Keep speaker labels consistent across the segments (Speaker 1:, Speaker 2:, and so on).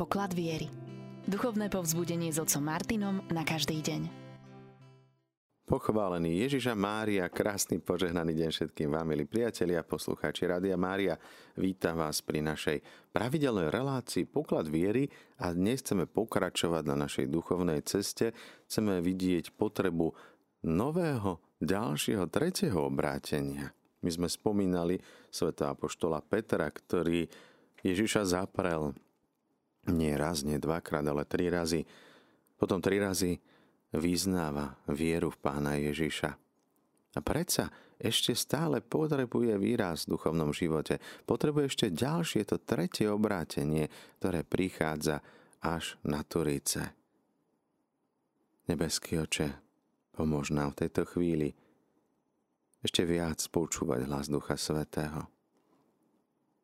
Speaker 1: poklad viery. Duchovné povzbudenie s otcom Martinom na každý deň.
Speaker 2: Pochválený Ježiša Mária, krásny požehnaný deň všetkým vám, milí priatelia, poslucháči Rádia Mária. Vítam vás pri našej pravidelnej relácii Poklad viery a dnes chceme pokračovať na našej duchovnej ceste. Chceme vidieť potrebu nového, ďalšieho, tretieho obrátenia. My sme spomínali sveta apoštola Petra, ktorý Ježiša zaprel nie raz, nie dvakrát, ale tri razy. Potom tri razy vyznáva vieru v pána Ježiša. A predsa ešte stále potrebuje výraz v duchovnom živote. Potrebuje ešte ďalšie, to tretie obrátenie, ktoré prichádza až na Turice. Nebeský oče, pomôž nám v tejto chvíli ešte viac počúvať hlas Ducha Svetého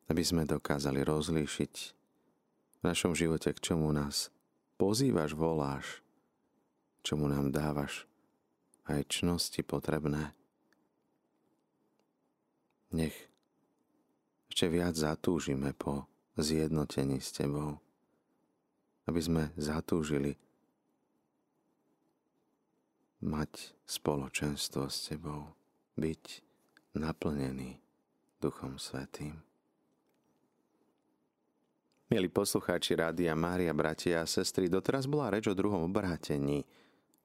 Speaker 2: aby sme dokázali rozlíšiť v našom živote, k čomu nás pozývaš, voláš, čomu nám dávaš aj čnosti potrebné. Nech ešte viac zatúžime po zjednotení s Tebou, aby sme zatúžili mať spoločenstvo s Tebou, byť naplnený Duchom Svetým. Milí poslucháči Rádia Mária, bratia a sestry, doteraz bola reč o druhom obrátení.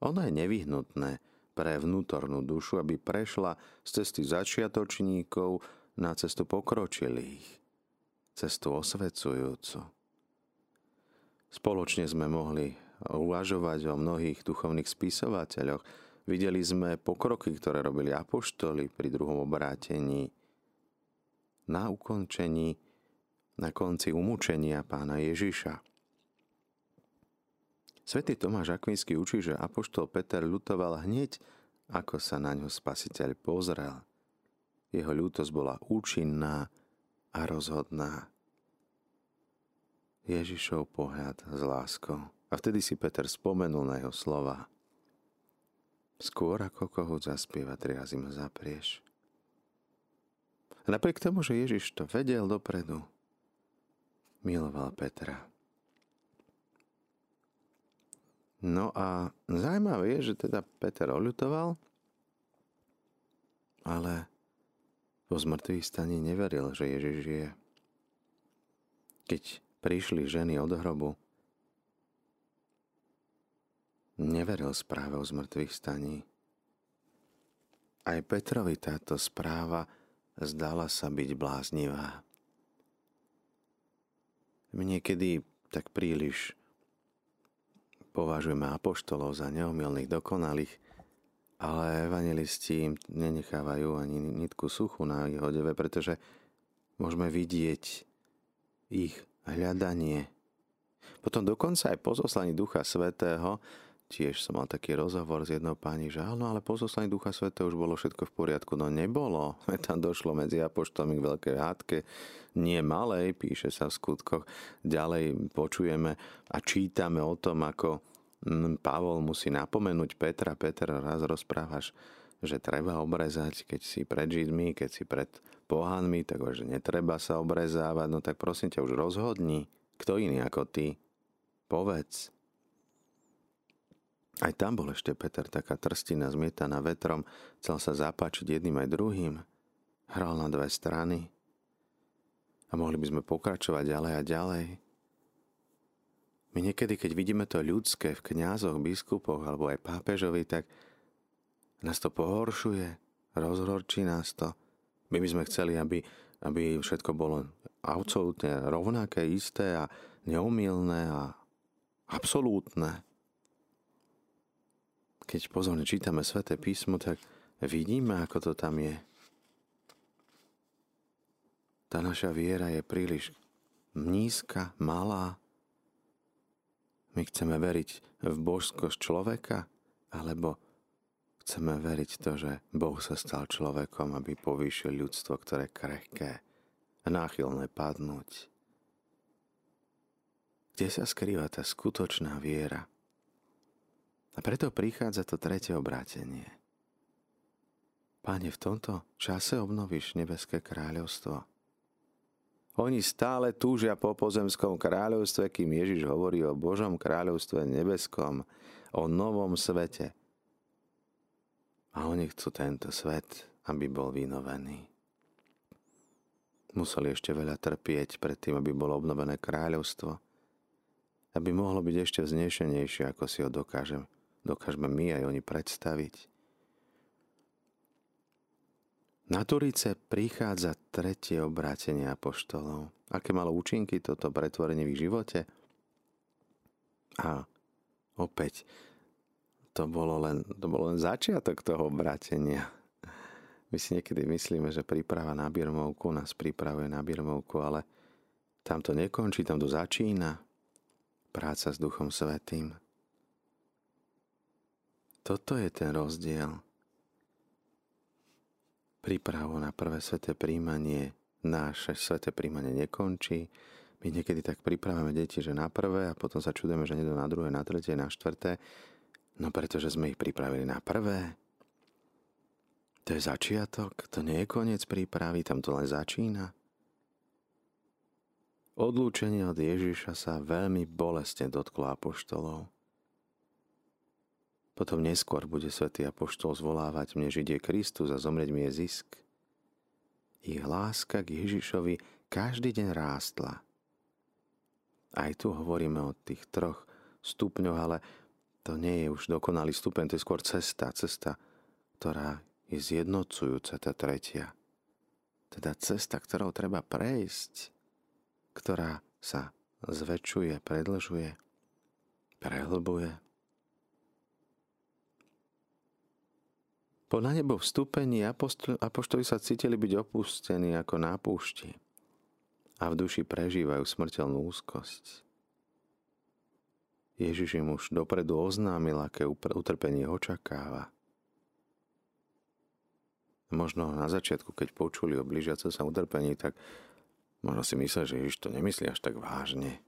Speaker 2: Ono je nevyhnutné pre vnútornú dušu, aby prešla z cesty začiatočníkov na cestu pokročilých, cestu osvecujúcu. Spoločne sme mohli uvažovať o mnohých duchovných spisovateľoch. Videli sme pokroky, ktoré robili apoštoli pri druhom obrátení. Na ukončení na konci umúčenia pána Ježiša. Svetý Tomáš Akvinský učí, že apoštol Peter ľutoval hneď, ako sa na ňo spasiteľ pozrel. Jeho ľútosť bola účinná a rozhodná. Ježišov pohľad s láskou. A vtedy si Peter spomenul na jeho slova. Skôr ako kohút zaspieva, tri zaprieš. Napriek tomu, že Ježiš to vedel dopredu, miloval Petra. No a zaujímavé je, že teda Peter oľutoval, ale po zmrtvých staní neveril, že Ježiš žije. Keď prišli ženy od hrobu, neveril správe o zmrtvých staní. Aj Petrovi táto správa zdala sa byť bláznivá. Niekedy tak príliš považujeme apoštolov za neomilných, dokonalých, ale evangelisti im nenechávajú ani nitku suchu na ich hodeve, pretože môžeme vidieť ich hľadanie. Potom dokonca aj pozoslanie Ducha Svetého tiež som mal taký rozhovor s jednou pani, že áno, ale po zoslaní Ducha Svetého už bolo všetko v poriadku. No nebolo. Tam došlo medzi apoštolmi k veľkej hádke, nie malej, píše sa v skutkoch. Ďalej počujeme a čítame o tom, ako mm, Pavol musí napomenúť Petra. Peter, raz rozprávaš, že treba obrezať, keď si pred Židmi, keď si pred pohanmi, tak že netreba sa obrezávať. No tak prosím ťa, už rozhodni, kto iný ako ty. Povedz, aj tam bol ešte Peter, taká trstina zmietaná vetrom, chcel sa zapáčiť jedným aj druhým. Hral na dve strany. A mohli by sme pokračovať ďalej a ďalej. My niekedy, keď vidíme to ľudské v kňazoch, biskupoch alebo aj pápežovi, tak nás to pohoršuje, rozhorčí nás to. My by sme chceli, aby, aby všetko bolo absolútne rovnaké, isté a neumilné a absolútne keď pozorne čítame sväté písmo, tak vidíme, ako to tam je. Tá naša viera je príliš nízka, malá. My chceme veriť v božskosť človeka, alebo chceme veriť to, že Boh sa stal človekom, aby povýšil ľudstvo, ktoré krehké náchylné padnúť. Kde sa skrýva tá skutočná viera? Preto prichádza to tretie obrátenie. Páne, v tomto čase obnovíš nebeské kráľovstvo. Oni stále túžia po pozemskom kráľovstve, kým Ježiš hovorí o Božom kráľovstve nebeskom, o novom svete. A oni chcú tento svet, aby bol vynovený. Museli ešte veľa trpieť predtým, aby bolo obnovené kráľovstvo, aby mohlo byť ešte vznešenejšie, ako si ho dokážeme, dokážeme my aj oni predstaviť. Na Turice prichádza tretie obrátenie apoštolov. Aké malo účinky toto pretvorenie v ich živote? A opäť, to bolo len, to bolo len začiatok toho obrátenia. My si niekedy myslíme, že príprava na birmovku nás pripravuje na birmovku, ale tam to nekončí, tam to začína. Práca s Duchom Svetým. Toto je ten rozdiel prípravu na prvé sveté príjmanie, naše sveté príjmanie nekončí. My niekedy tak pripravíme deti, že na prvé a potom sa čudujeme, že nedú na druhé, na tretie, na štvrté. No pretože sme ich pripravili na prvé. To je začiatok, to nie je koniec prípravy, tam to len začína. Odlúčenie od Ježiša sa veľmi bolestne dotklo apoštolov. Potom neskôr bude svätý Apoštol zvolávať mne, že ide Kristus a zomrieť mi je zisk. Ich láska k Ježišovi každý deň rástla. Aj tu hovoríme o tých troch stupňoch, ale to nie je už dokonalý stupeň, to je skôr cesta, cesta, ktorá je zjednocujúca, tá tretia. Teda cesta, ktorou treba prejsť, ktorá sa zväčšuje, predlžuje, prehlbuje, Po na nebo vstúpení apoštoli sa cítili byť opustení ako na púšti a v duši prežívajú smrteľnú úzkosť. Ježiš im už dopredu oznámil, aké utrpenie očakáva. Možno na začiatku, keď počuli o blížiace sa utrpení, tak možno si mysleli, že Ježiš to nemyslí až tak vážne.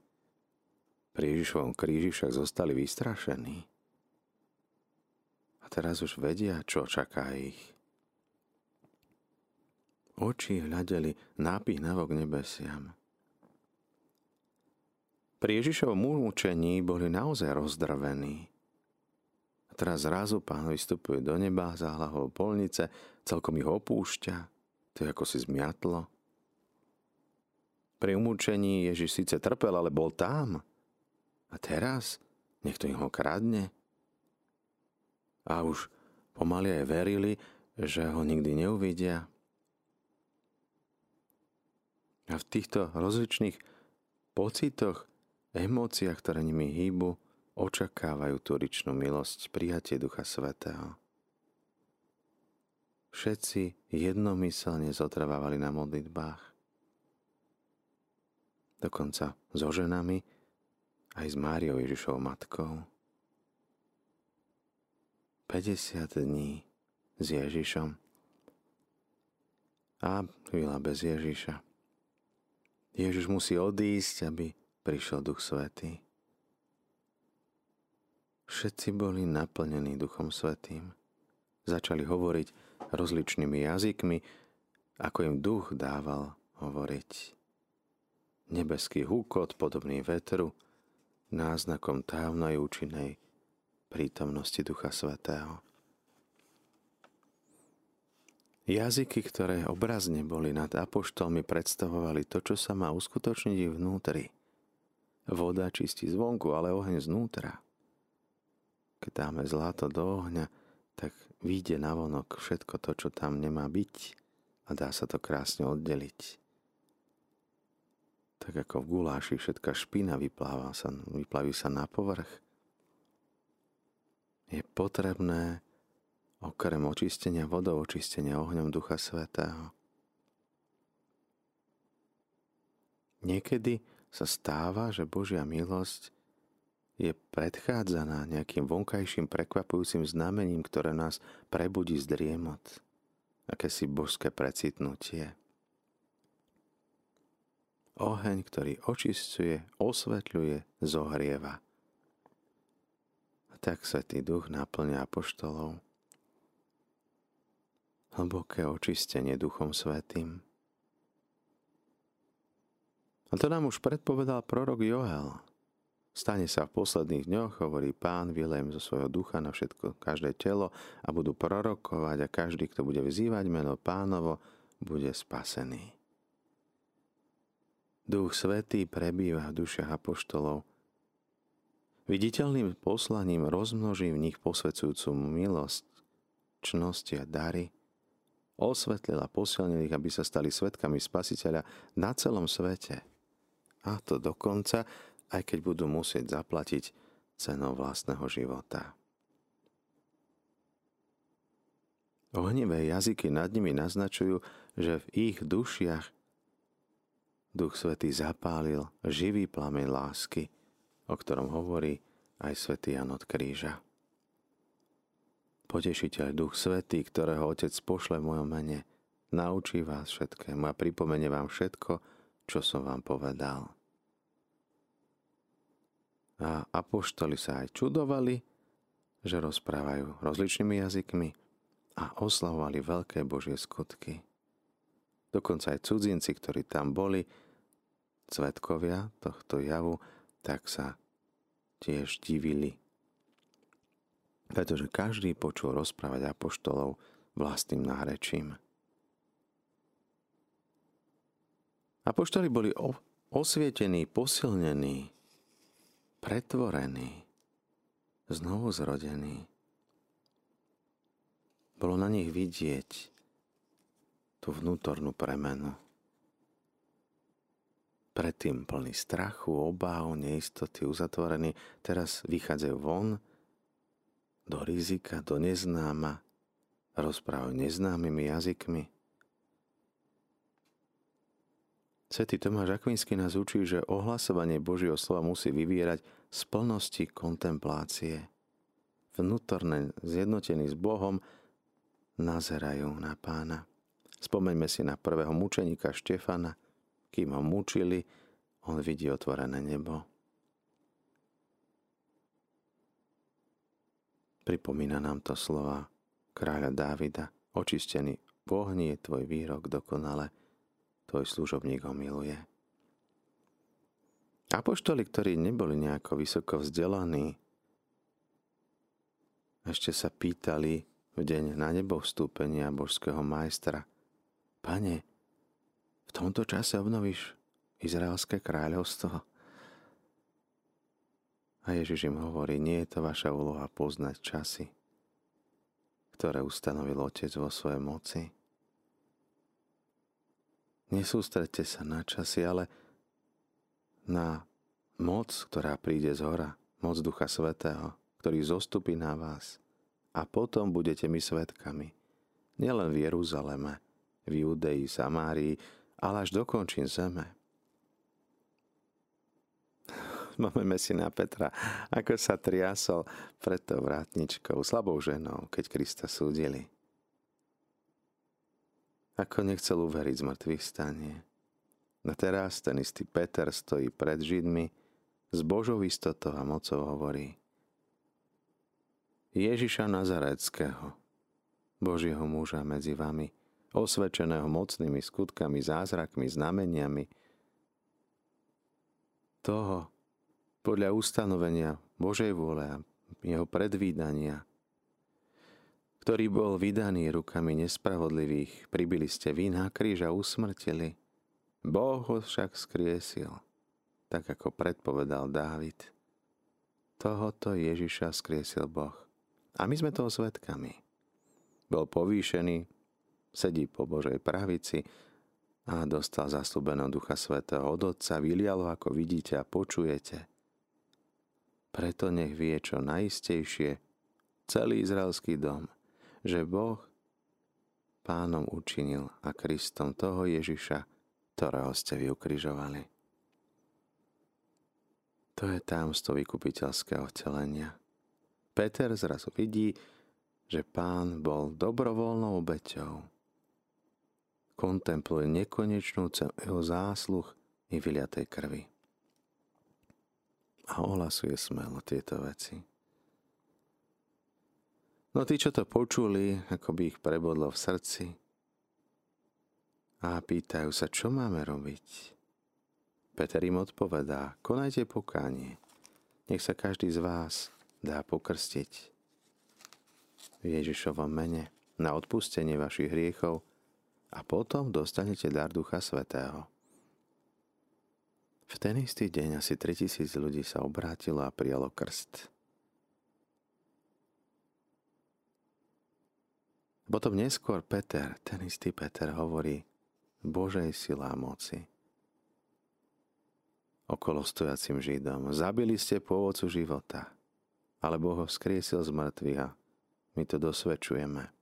Speaker 2: Pri Ježišovom kríži však zostali vystrašení. A teraz už vedia, čo čaká ich. Oči hľadeli nápínavo k nebesiam. Pri Ježišovom múčení boli naozaj rozdrvení. A teraz zrazu pán vystupuje do neba, za hlavou polnice, celkom ich opúšťa, to je ako si zmiatlo. Pri umúčení Ježiš síce trpel, ale bol tam. A teraz niekto im ho kradne a už pomaly aj verili, že ho nikdy neuvidia. A v týchto rozličných pocitoch, emóciách, ktoré nimi hýbu, očakávajú tú ričnú milosť, prijatie Ducha Svetého. Všetci jednomyselne zotrvávali na modlitbách. Dokonca so ženami, aj s Máriou Ježišovou matkou. 50 dní s Ježišom a chvíľa bez Ježiša. Ježiš musí odísť, aby prišiel Duch Svetý. Všetci boli naplnení Duchom Svetým. Začali hovoriť rozličnými jazykmi, ako im duch dával hovoriť. Nebeský húkot, podobný vetru, náznakom távnej účinnej prítomnosti Ducha Svetého. Jazyky, ktoré obrazne boli nad apoštolmi, predstavovali to, čo sa má uskutočniť vnútri. Voda čistí zvonku, ale oheň znútra. Keď dáme zlato do ohňa, tak vyjde na vonok všetko to, čo tam nemá byť a dá sa to krásne oddeliť. Tak ako v guláši všetká špina vypláva sa, vyplaví sa na povrch, je potrebné okrem očistenia vodou, očistenia ohňom Ducha Svetého. Niekedy sa stáva, že Božia milosť je predchádzaná nejakým vonkajším prekvapujúcim znamením, ktoré nás prebudí z driemot. Akési božské precitnutie. Oheň, ktorý očistuje, osvetľuje, zohrieva tak Svetý Duch naplňa apoštolov. Hlboké očistenie Duchom Svetým. A to nám už predpovedal prorok Joel. Stane sa v posledných dňoch, hovorí pán, vylejem zo svojho ducha na všetko, každé telo a budú prorokovať a každý, kto bude vzývať meno pánovo, bude spasený. Duch Svetý prebýva v dušiach apoštolov. Viditeľným poslaním rozmnoží v nich posvedzujúcu milosť, čnosti a dary, osvetlil a posilnil ich, aby sa stali svetkami spasiteľa na celom svete. A to dokonca aj keď budú musieť zaplatiť cenou vlastného života. Ohnivé jazyky nad nimi naznačujú, že v ich dušiach Duch Svetý zapálil živý plameň lásky, o ktorom hovorí aj svätý Jan od kríža. Potešiteľ Duch Svetý, ktorého Otec pošle v mojom mene, naučí vás všetkému a pripomene vám všetko, čo som vám povedal. A apoštoli sa aj čudovali, že rozprávajú rozličnými jazykmi a oslavovali veľké Božie skutky. Dokonca aj cudzinci, ktorí tam boli, svetkovia tohto javu, tak sa tiež divili. Pretože každý počul rozprávať apoštolov vlastným nárečím. Apoštoli boli osvietení, posilnení, pretvorený, znovu zrodený. Bolo na nich vidieť tú vnútornú premenu. Predtým plný strachu, obáv, neistoty, uzatvorený, teraz vychádzajú von do rizika, do neznáma, rozprávajú neznámymi jazykmi, Svetý Tomáš Akvinsky nás učí, že ohlasovanie Božieho slova musí vyvierať z plnosti kontemplácie. Vnútorne zjednotení s Bohom nazerajú na pána. Spomeňme si na prvého mučeníka Štefana. Kým ho mučili, on vidí otvorené nebo. Pripomína nám to slova kráľa Dávida. Očistený v ohni je tvoj výrok dokonale tvoj služobník ho miluje. Apoštoli, ktorí neboli nejako vysoko vzdelaní, ešte sa pýtali v deň na nebo vstúpenia božského majstra, Pane, tomto čase obnovíš Izraelské kráľovstvo? A Ježiš im hovorí, nie je to vaša úloha poznať časy, ktoré ustanovil Otec vo svojej moci. Nesústredte sa na časy, ale na moc, ktorá príde z hora, moc Ducha Svetého, ktorý zostupí na vás. A potom budete my svetkami. Nielen v Jeruzaleme, v Judei, Samárii, ale až dokončím zeme. Máme si na Petra, ako sa triasol pred tou vrátničkou, slabou ženou, keď Krista súdili ako nechcel uveriť z mŕtvych stanie. A teraz ten istý Peter stojí pred Židmi, s Božou istotou a mocou hovorí Ježiša Nazareckého, Božieho muža medzi vami, osvedčeného mocnými skutkami, zázrakmi, znameniami, toho podľa ustanovenia Božej vôle a jeho predvídania, ktorý bol vydaný rukami nespravodlivých, pribili ste vy na kríž a usmrtili. Boh ho však skriesil, tak ako predpovedal Dávid. Tohoto Ježiša skriesil Boh. A my sme toho svetkami. Bol povýšený, sedí po Božej pravici a dostal zaslúbeného Ducha Svetého od Otca, vylialo, ako vidíte a počujete. Preto nech vie čo najistejšie celý izraelský dom – že Boh pánom učinil a Kristom toho Ježiša, ktorého ste vy. To je támstvo vykupiteľského telenia. Peter zrazu vidí, že pán bol dobrovoľnou obeťou. Kontempluje nekonečnú jeho zásluh i vyliatej krvi. A ohlasuje smelo tieto veci. No tí, čo to počuli, ako by ich prebodlo v srdci a pýtajú sa, čo máme robiť. Peter im odpovedá, konajte pokánie. Nech sa každý z vás dá pokrstiť v Ježišovom mene na odpustenie vašich hriechov a potom dostanete dar Ducha Svetého. V ten istý deň asi 3000 ľudí sa obrátilo a prijalo krst. Potom neskôr Peter, ten istý Peter hovorí Božej sila a moci okolo stojacim Židom. Zabili ste pôvodcu života, ale Boh ho vzkriesil z mŕtvych a my to dosvedčujeme.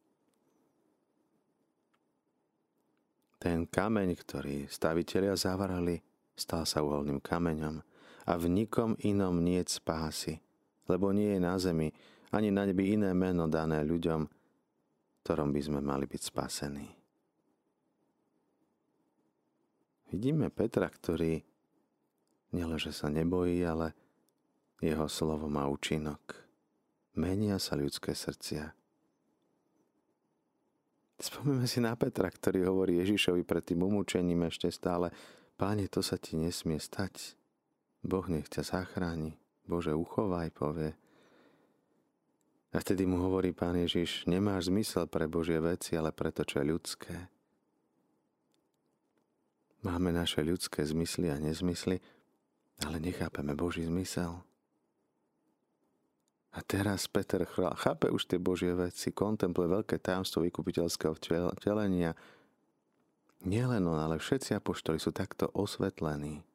Speaker 2: Ten kameň, ktorý stavitelia zavarali, stal sa uholným kameňom a v nikom inom nie spásy, lebo nie je na zemi ani na nebi iné meno dané ľuďom, ktorom by sme mali byť spasení. Vidíme Petra, ktorý Nielenže sa nebojí, ale jeho slovo má účinok. Menia sa ľudské srdcia. Spomíme si na Petra, ktorý hovorí Ježišovi pred tým umúčením ešte stále, Páne, to sa ti nesmie stať. Boh nech ťa zachráni. Bože, uchovaj, povie. A vtedy mu hovorí Pán Ježiš, nemáš zmysel pre Božie veci, ale pre to, čo je ľudské. Máme naše ľudské zmysly a nezmysly, ale nechápeme Boží zmysel. A teraz Peter chápe už tie Božie veci, kontempluje veľké tajomstvo vykupiteľského vtelenia. Nielen on, ale všetci apoštoli sú takto osvetlení.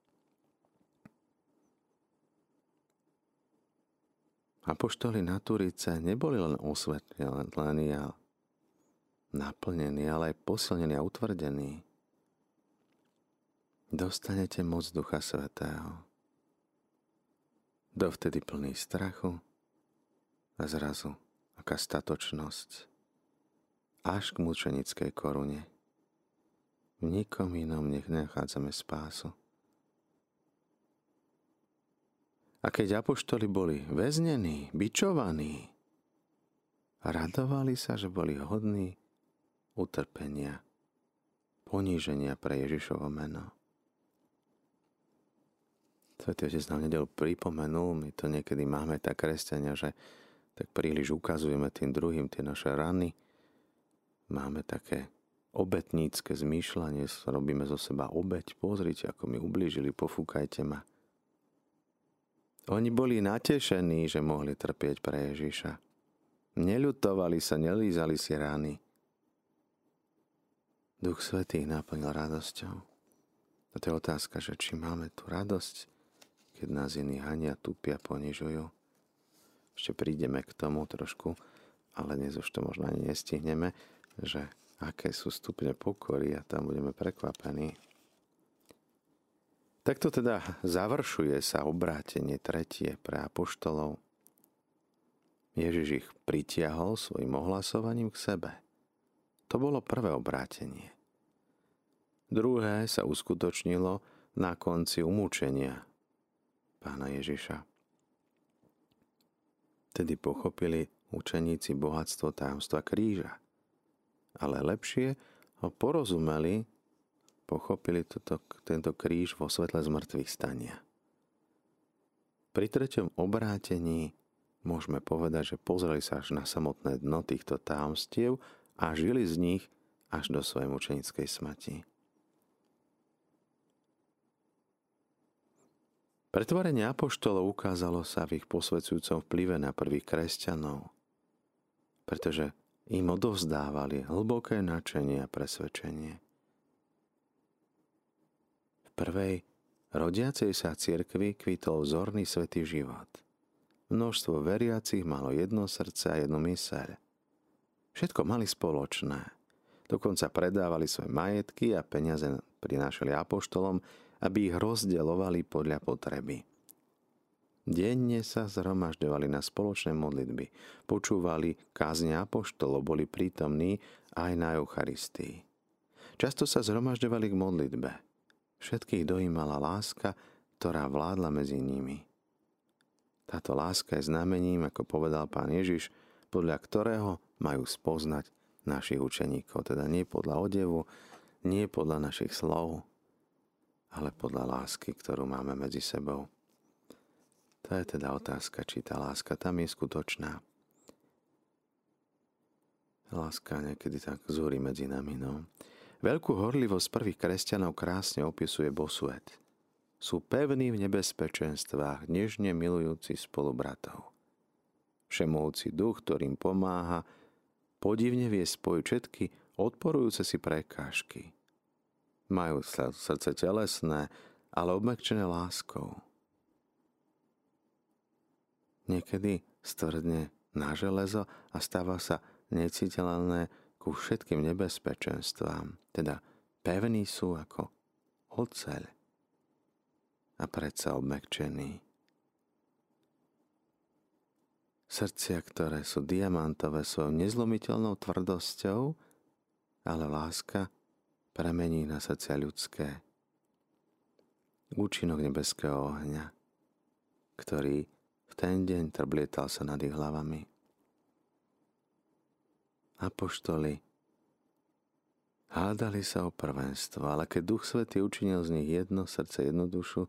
Speaker 2: Apoštoli na Turice neboli len osvetlení a naplnení, ale aj posilnení a utvrdení. Dostanete moc Ducha Svetého dovtedy plný strachu a zrazu aká statočnosť až k mučenickej korune. V nikom inom nech nachádzame spásu. A keď apoštoli boli väznení, bičovaní, radovali sa, že boli hodní utrpenia, poníženia pre Ježišovo meno. Svetý Otec nám nedel pripomenul, my to niekedy máme tak kresťania, že tak príliš ukazujeme tým druhým tie naše rany. Máme také obetnícke zmýšľanie, robíme zo seba obeť, pozrite, ako mi ublížili, pofúkajte ma. Oni boli natešení, že mohli trpieť pre Ježiša. Neľutovali sa, nelízali si rány. Duch Svetý naplnil radosťou. A to je otázka, že či máme tú radosť, keď nás iní hania, tupia, ponižujú. Ešte prídeme k tomu trošku, ale dnes už to možno ani nestihneme, že aké sú stupne pokory a tam budeme prekvapení. Takto teda završuje sa obrátenie tretie pre apoštolov. Ježiš ich pritiahol svojim ohlasovaním k sebe. To bolo prvé obrátenie. Druhé sa uskutočnilo na konci umúčenia pána Ježiša. Tedy pochopili učeníci bohatstvo tajomstva kríža. Ale lepšie ho porozumeli, pochopili toto, tento kríž vo svetle zmrtvých stania. Pri treťom obrátení môžeme povedať, že pozreli sa až na samotné dno týchto tajomstiev a žili z nich až do svojej mučenickej smrti. Pretvorenie apoštolov ukázalo sa v ich posvedcujúcom vplyve na prvých kresťanov, pretože im odovzdávali hlboké načenie a presvedčenie. V prvej rodiacej sa cirkvi kvitol vzorný svetý život. Množstvo veriacich malo jedno srdce a jednu myseľ. Všetko mali spoločné. Dokonca predávali svoje majetky a peniaze prinášali apoštolom, aby ich rozdielovali podľa potreby. Denne sa zhromažďovali na spoločné modlitby, počúvali kázne apoštolov, boli prítomní aj na Eucharistii. Často sa zhromažďovali k modlitbe. Všetkých dojímala láska, ktorá vládla medzi nimi. Táto láska je znamením, ako povedal pán Ježiš, podľa ktorého majú spoznať našich učeníkov. Teda nie podľa odevu, nie podľa našich slov, ale podľa lásky, ktorú máme medzi sebou. To je teda otázka, či tá láska tam je skutočná. Láska niekedy tak zúri medzi nami, no. Veľkú horlivosť prvých kresťanov krásne opisuje Bosuet. Sú pevní v nebezpečenstvách, nežne milujúci spolubratov. Všemovúci duch, ktorým pomáha, podivne vie spojiť všetky odporujúce si prekážky. Majú srdce telesné, ale obmekčené láskou. Niekedy stvrdne na železo a stáva sa neciteľné ku všetkým nebezpečenstvám, teda pevní sú ako oceľ a predsa obmekčení. Srdcia, ktoré sú diamantové svojou nezlomiteľnou tvrdosťou, ale láska premení na srdcia ľudské. Účinok nebeského ohňa, ktorý v ten deň trblietal sa nad ich hlavami. Apoštoli hádali sa o prvenstvo, ale keď Duch Svetý učinil z nich jedno srdce, jednu dušu,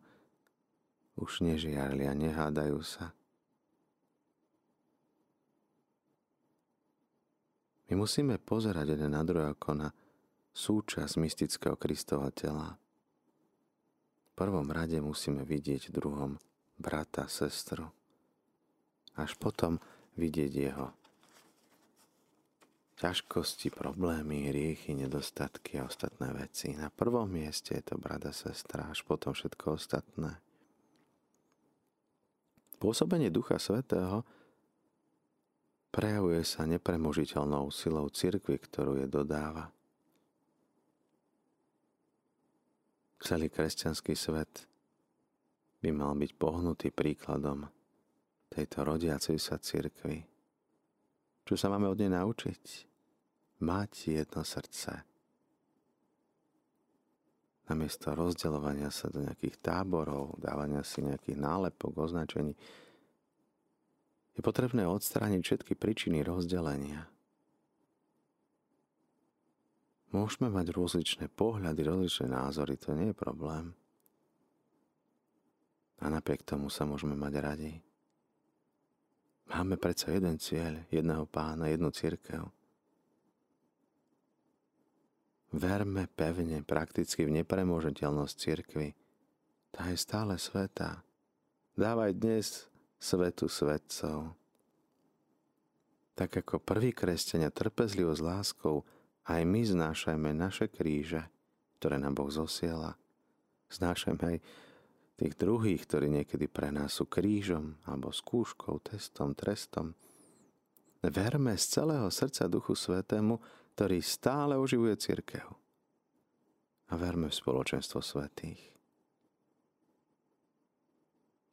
Speaker 2: už nežiarli a nehádajú sa. My musíme pozerať jeden na druhého ako súčasť mystického Kristova tela. V prvom rade musíme vidieť druhom brata, sestru. Až potom vidieť jeho ťažkosti, problémy, hriechy, nedostatky a ostatné veci. Na prvom mieste je to brada, sestra, až potom všetko ostatné. Pôsobenie Ducha Svetého prejavuje sa nepremožiteľnou silou cirkvi, ktorú je dodáva. Celý kresťanský svet by mal byť pohnutý príkladom tejto rodiacej sa cirkvi. Čo sa máme od nej naučiť? Mať jedno srdce. Namiesto rozdeľovania sa do nejakých táborov, dávania si nejakých nálepok, označení, je potrebné odstrániť všetky príčiny rozdelenia. Môžeme mať rozličné pohľady, rozličné názory, to nie je problém. A napriek tomu sa môžeme mať radi. Máme predsa jeden cieľ, jedného pána, jednu církev. Verme pevne, prakticky v nepremožiteľnosť církvy. Tá je stále svetá. Dávaj dnes svetu svetcov. Tak ako prví kresťania trpezlivo s láskou, aj my znášajme naše kríže, ktoré nám Boh zosiela. Znášajme aj tých druhých, ktorí niekedy pre nás sú krížom, alebo skúškou, testom, trestom. Verme z celého srdca Duchu Svetému, ktorý stále oživuje církev. A verme v spoločenstvo svetých.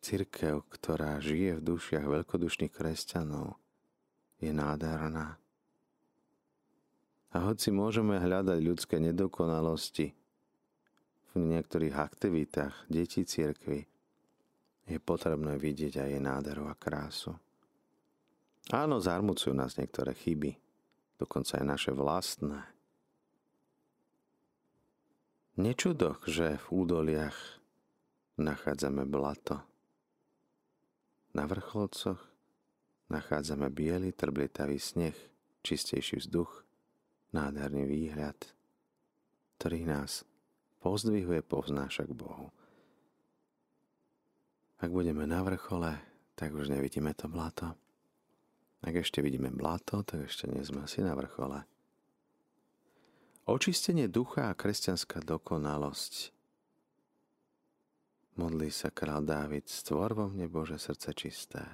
Speaker 2: Cirkev, ktorá žije v dušiach veľkodušných kresťanov, je nádherná. A hoci môžeme hľadať ľudské nedokonalosti v niektorých aktivitách detí cirkvy, je potrebné vidieť aj jej nádheru a krásu. Áno, zarmucujú nás niektoré chyby, dokonca aj naše vlastné. Nečudoch, že v údoliach nachádzame blato, na vrcholcoch nachádzame biely trblietavý sneh, čistejší vzduch, nádherný výhľad, ktorý nás pozdvihuje, povznáša k Bohu. Ak budeme na vrchole, tak už nevidíme to blato. Ak ešte vidíme blato, tak ešte nie sme asi na vrchole. Očistenie ducha a kresťanská dokonalosť Modlí sa král Dávid, stvor vo mne Bože srdce čisté.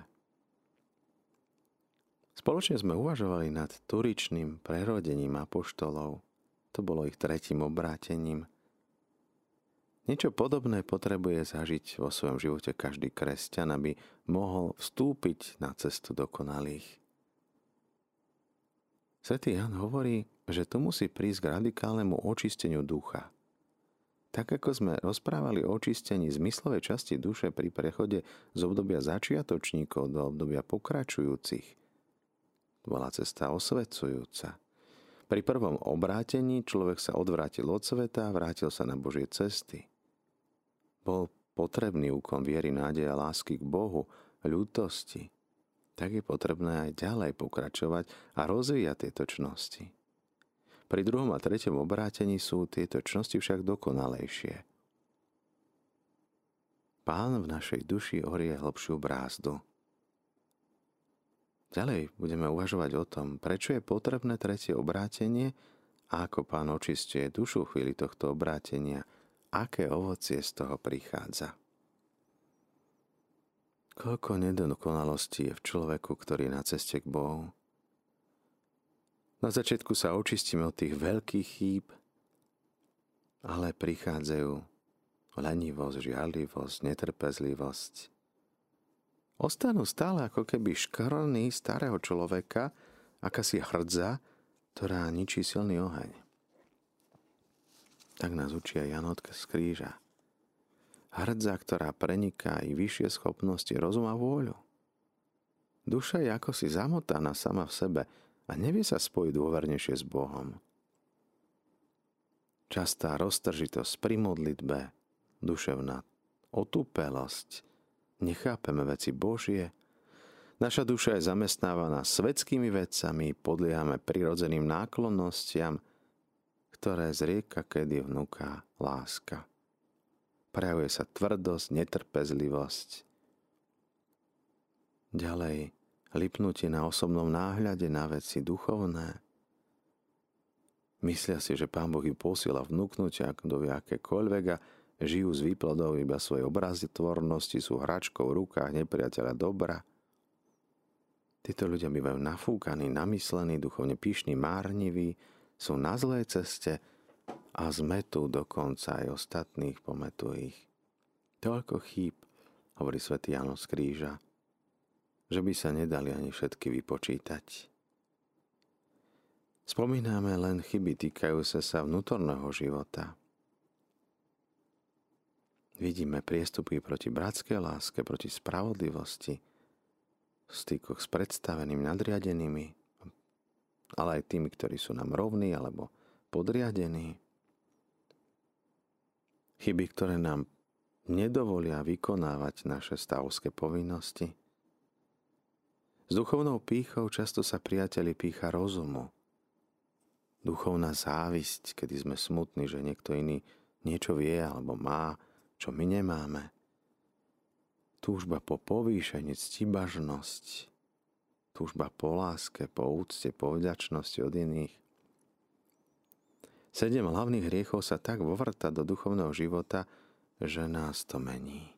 Speaker 2: Spoločne sme uvažovali nad turičným prerodením apoštolov. To bolo ich tretím obrátením. Niečo podobné potrebuje zažiť vo svojom živote každý kresťan, aby mohol vstúpiť na cestu dokonalých. Svetý Jan hovorí, že tu musí prísť k radikálnemu očisteniu ducha – tak ako sme rozprávali o očistení zmyslovej časti duše pri prechode z obdobia začiatočníkov do obdobia pokračujúcich, bola cesta osvecujúca. Pri prvom obrátení človek sa odvrátil od sveta a vrátil sa na Božie cesty. bol potrebný úkon viery, nádeje a lásky k Bohu, ľútosti, tak je potrebné aj ďalej pokračovať a rozvíjať tieto čnosti. Pri druhom a treťom obrátení sú tieto čnosti však dokonalejšie. Pán v našej duši orie hlbšiu brázdu. Ďalej budeme uvažovať o tom, prečo je potrebné tretie obrátenie a ako pán očistuje dušu chvíli tohto obrátenia, aké ovocie z toho prichádza. Koľko nedokonalostí je v človeku, ktorý na ceste k Bohu. Na začiatku sa očistíme od tých veľkých chýb, ale prichádzajú lenivosť, žiarlivosť, netrpezlivosť. Ostanú stále ako keby škrný starého človeka, akási hrdza, ktorá ničí silný oheň. Tak nás učia Janotka z kríža hrdza, ktorá preniká i vyššie schopnosti rozum a vôľu. Duša je ako si zamotaná sama v sebe a nevie sa spojiť dôvernejšie s Bohom. Častá roztržitosť pri modlitbe, duševná otúpelosť, nechápeme veci Božie, Naša duša je zamestnávaná svetskými vecami, podliehame prirodzeným náklonnostiam, ktoré zrieka kedy vnúka láska prejavuje sa tvrdosť, netrpezlivosť. Ďalej, lipnutie na osobnom náhľade na veci duchovné. Myslia si, že Pán Boh im posiela vnúknutia, kto vie akékoľvek a žijú z výplodov iba svojej tvornosti, sú hračkou v rukách nepriateľa dobra. Títo ľudia bývajú nafúkaní, namyslení, duchovne pyšní, márniví, sú na zlej ceste, a zmetú dokonca aj ostatných, pometú ich. Toľko chýb, hovorí svätý Jano z kríža, že by sa nedali ani všetky vypočítať. Spomíname len chyby týkajúce sa vnútorného života. Vidíme priestupy proti bratskej láske, proti spravodlivosti, v stykoch s predstavenými nadriadenými, ale aj tými, ktorí sú nám rovní alebo podriadení. Chyby, ktoré nám nedovolia vykonávať naše stavské povinnosti. S duchovnou pýchou často sa priateli pícha rozumu. Duchovná závisť, kedy sme smutní, že niekto iný niečo vie alebo má, čo my nemáme. Túžba po povýšení, ctibažnosť, túžba po láske, po úcte, po vďačnosti od iných. Sedem hlavných hriechov sa tak vovrta do duchovného života, že nás to mení.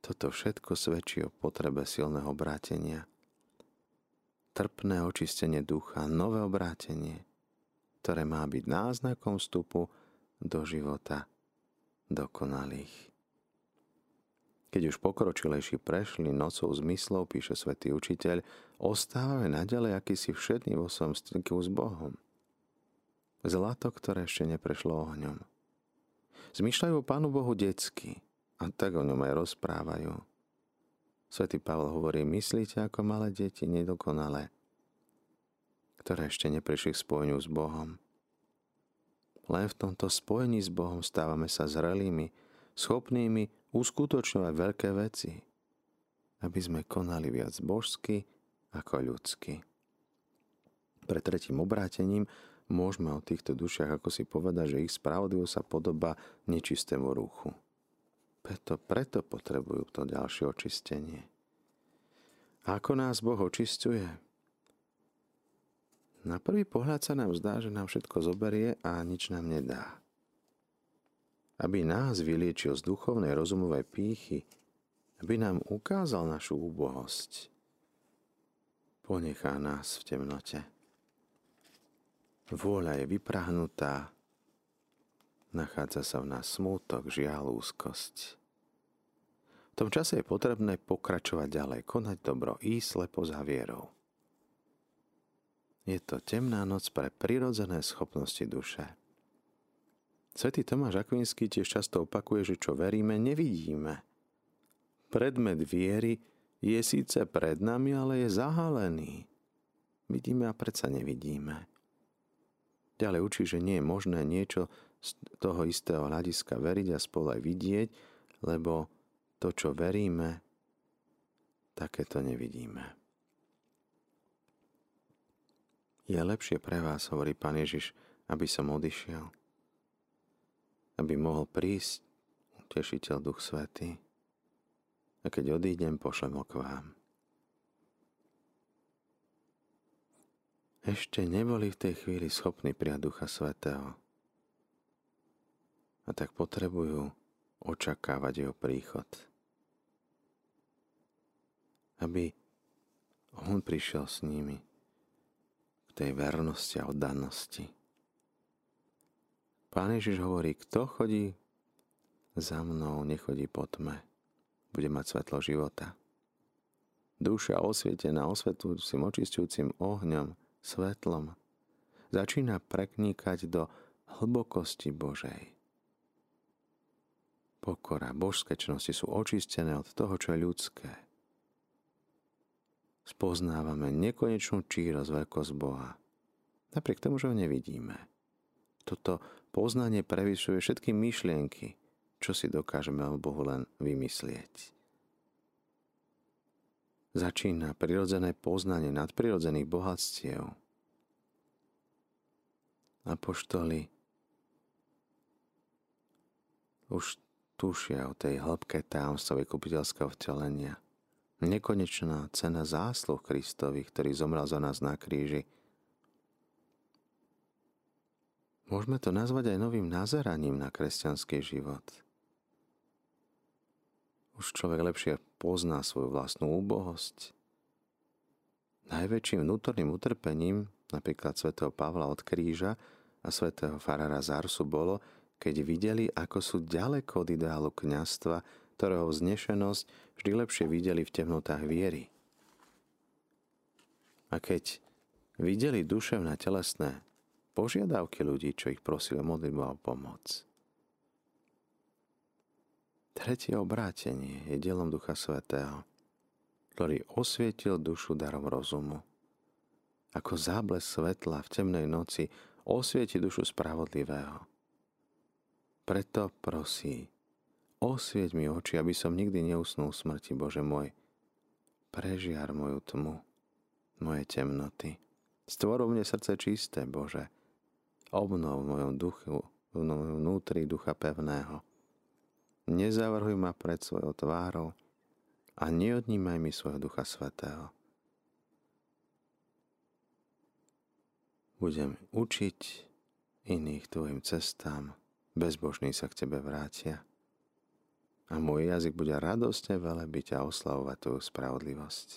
Speaker 2: Toto všetko svedčí o potrebe silného obrátenia. Trpné očistenie ducha, nové obrátenie, ktoré má byť náznakom vstupu do života dokonalých. Keď už pokročilejší prešli nocou zmyslov, píše svätý učiteľ, ostávame naďalej akýsi všetný vo svojom styku s Bohom zlato, ktoré ešte neprešlo ohňom. Zmýšľajú o Pánu Bohu detsky a tak o ňom aj rozprávajú. Svetý Pavel hovorí, myslíte ako malé deti nedokonalé, ktoré ešte neprišli k spojeniu s Bohom. Len v tomto spojení s Bohom stávame sa zrelými, schopnými uskutočňovať veľké veci, aby sme konali viac božsky ako ľudsky. Pre tretím obrátením môžeme o týchto dušiach ako si povedať, že ich spravodlivosť sa podoba nečistému ruchu. Preto, preto potrebujú to ďalšie očistenie. A ako nás Boh očistuje? Na prvý pohľad sa nám zdá, že nám všetko zoberie a nič nám nedá. Aby nás vyliečil z duchovnej rozumovej pýchy, aby nám ukázal našu úbohosť, ponechá nás v temnote. Vôľa je vyprahnutá, nachádza sa v nás smútok, žiaľ, úzkosť. V tom čase je potrebné pokračovať ďalej, konať dobro, ísť slepo za vierou. Je to temná noc pre prirodzené schopnosti duše. Svetý Tomáš Akvinský tiež často opakuje, že čo veríme, nevidíme. Predmet viery je síce pred nami, ale je zahalený. Vidíme a predsa nevidíme. Ďalej učí, že nie je možné niečo z toho istého hľadiska veriť a spolu aj vidieť, lebo to, čo veríme, také to nevidíme. Je lepšie pre vás, hovorí Pán Ježiš, aby som odišiel, aby mohol prísť utešiteľ Duch Svetý. A keď odídem, pošlem ho k vám. Ešte neboli v tej chvíli schopní prijať Ducha Svetého. A tak potrebujú očakávať jeho príchod. Aby on prišiel s nimi tej vernosti a oddanosti. Pán Ježiš hovorí, kto chodí za mnou, nechodí po tme, bude mať svetlo života. Duša osvietená osvetujúcim, očistujúcim ohňom, svetlom, začína prekníkať do hlbokosti Božej pokora, božské čnosti sú očistené od toho, čo je ľudské. Spoznávame nekonečnú čírosť, veľkosť Boha. Napriek tomu, že ho nevidíme. Toto poznanie prevyšuje všetky myšlienky, čo si dokážeme o Bohu len vymyslieť. Začína prirodzené poznanie nadprirodzených bohatstiev. Apoštoli už tušia o tej hĺbke tajomstva vykupiteľského vtelenia. Nekonečná cena zásluh Kristovi, ktorý zomrel za nás na kríži. Môžeme to nazvať aj novým nazeraním na kresťanský život. Už človek lepšie pozná svoju vlastnú úbohosť. Najväčším vnútorným utrpením, napríklad svätého Pavla od kríža a svätého Farara Zarsu bolo, keď videli, ako sú ďaleko od ideálu kňastva, ktorého vznešenosť vždy lepšie videli v temnotách viery. A keď videli duševné telesné požiadavky ľudí, čo ich prosili modlitbu a pomoc. Tretie obrátenie je dielom Ducha Svetého, ktorý osvietil dušu darom rozumu. Ako zábles svetla v temnej noci osvieti dušu spravodlivého. Preto prosí, osvieť mi oči, aby som nikdy neusnul smrti, Bože môj. Prežiar moju tmu, moje temnoty. Stvor mne srdce čisté, Bože. Obnov v mojom duchu, v vnútri ducha pevného. Nezavrhuj ma pred svojou tvárou a neodnímaj mi svojho ducha svetého. Budem učiť iných tvojim cestám, bezbožní sa k tebe vrátia. A môj jazyk bude radostne velebiť a oslavovať tvoju spravodlivosť.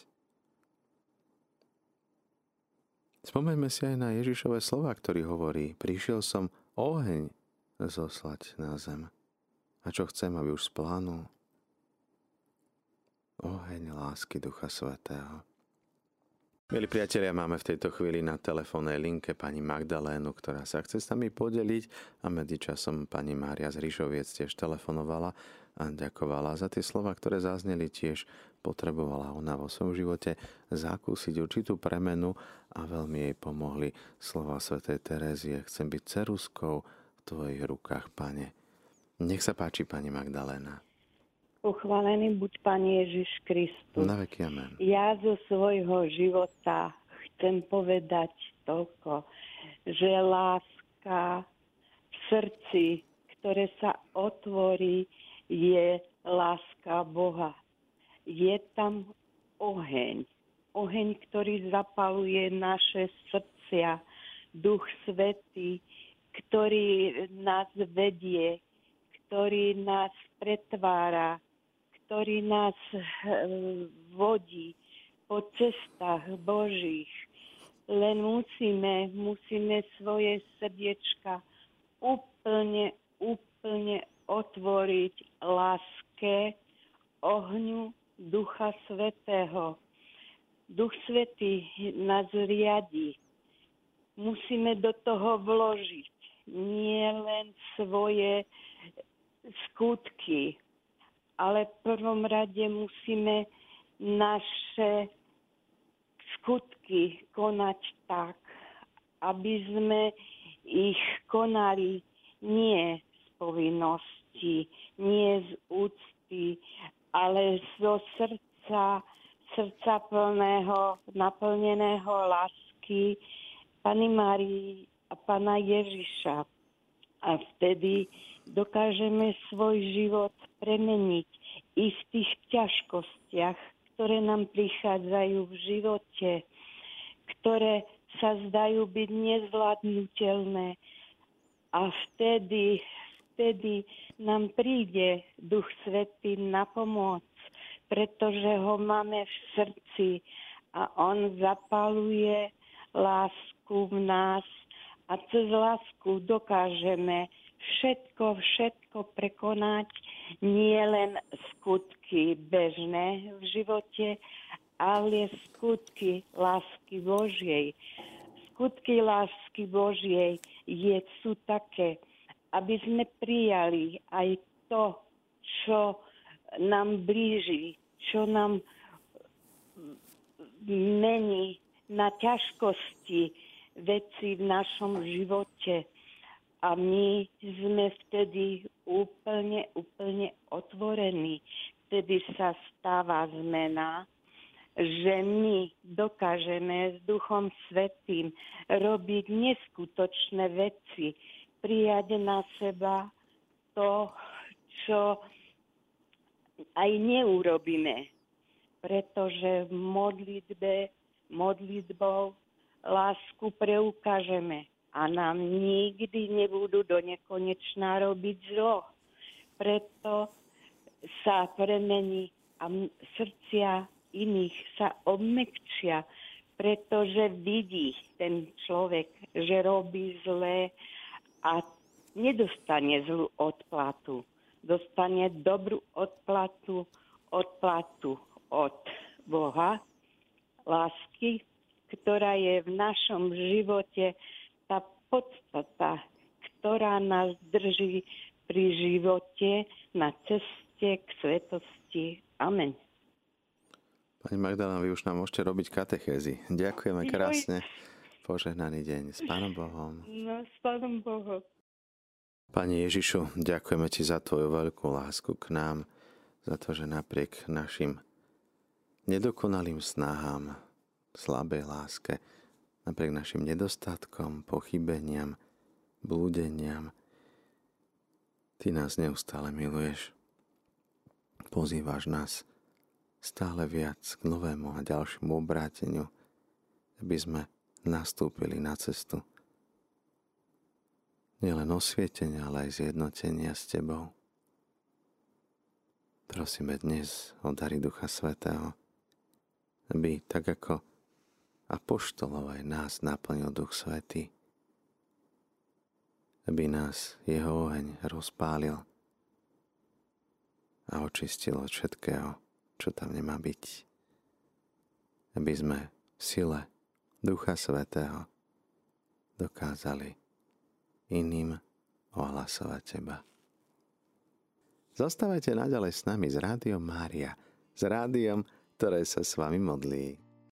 Speaker 2: Spomeňme si aj na Ježišové slova, ktorý hovorí, prišiel som oheň zoslať na zem. A čo chcem, aby už splánul? Oheň lásky Ducha Svetého. Milí priatelia, máme v tejto chvíli na telefónnej linke pani Magdalénu, ktorá sa chce s nami podeliť a medzičasom pani Mária z Ríšoviec tiež telefonovala a ďakovala za tie slova, ktoré zazneli tiež potrebovala ona vo svojom živote zakúsiť určitú premenu a veľmi jej pomohli slova svätej Terezie. Chcem byť ceruskou v tvojich rukách, pane. Nech sa páči, pani Magdaléna.
Speaker 3: Pochválený buď Pán Ježiš Kristus.
Speaker 2: Na veky amen.
Speaker 3: Ja zo svojho života chcem povedať toľko, že láska v srdci, ktoré sa otvorí, je láska Boha. Je tam oheň. Oheň, ktorý zapaluje naše srdcia. Duch Svetý, ktorý nás vedie, ktorý nás pretvára, ktorý nás eh, vodí po cestách Božích. Len musíme, musíme svoje srdiečka úplne, úplne otvoriť láske, ohňu Ducha Svetého. Duch Svetý nás riadi. Musíme do toho vložiť nie len svoje skutky, ale v prvom rade musíme naše skutky konať tak, aby sme ich konali nie povinnosti, nie z úcty, ale zo srdca, srdca plného, naplneného lásky Pany Márii a Pana Ježiša. A vtedy dokážeme svoj život premeniť i v tých ťažkostiach, ktoré nám prichádzajú v živote, ktoré sa zdajú byť nezvládnutelné. A vtedy, vtedy nám príde Duch Svetý na pomoc, pretože ho máme v srdci a on zapaluje lásku v nás a cez lásku dokážeme všetko, všetko prekonať, nie len skutky bežné v živote, ale skutky lásky Božej. Skutky lásky Božej je, sú také, aby sme prijali aj to, čo nám blíži, čo nám mení na ťažkosti veci v našom živote a my sme vtedy úplne, úplne otvorení. Vtedy sa stáva zmena, že my dokážeme s Duchom Svetým robiť neskutočné veci, prijať na seba to, čo aj neurobíme. Pretože v modlitbe, modlitbou lásku preukážeme a nám nikdy nebudú do nekonečná robiť zlo. Preto sa premení a srdcia iných sa obmekčia, pretože vidí ten človek, že robí zlé a nedostane zlú odplatu. Dostane dobrú odplatu, odplatu od Boha, lásky, ktorá je v našom živote tá podstata, ktorá nás drží pri živote na ceste k svetosti. Amen.
Speaker 2: Pani Magdalena, vy už nám môžete robiť katechézy. Ďakujeme krásne. Požehnaný deň. S Pánom Bohom.
Speaker 3: No, s Pánom Bohom.
Speaker 2: Pani Ježišu, ďakujeme Ti za Tvoju veľkú lásku k nám, za to, že napriek našim nedokonalým snahám, slabej láske, napriek našim nedostatkom, pochybeniam, blúdeniam. Ty nás neustále miluješ. Pozývaš nás stále viac k novému a ďalšiemu obráteniu, aby sme nastúpili na cestu nielen osvietenia, ale aj zjednotenia s Tebou. Prosíme dnes o dary Ducha Svetého, aby tak ako apoštolov aj nás naplnil Duch Svetý, aby nás jeho oheň rozpálil a očistil od všetkého, čo tam nemá byť. Aby sme v sile Ducha Svetého dokázali iným ohlasovať Teba. Zostávajte naďalej s nami z Rádiom Mária, s rádiom, ktoré sa s vami modlí.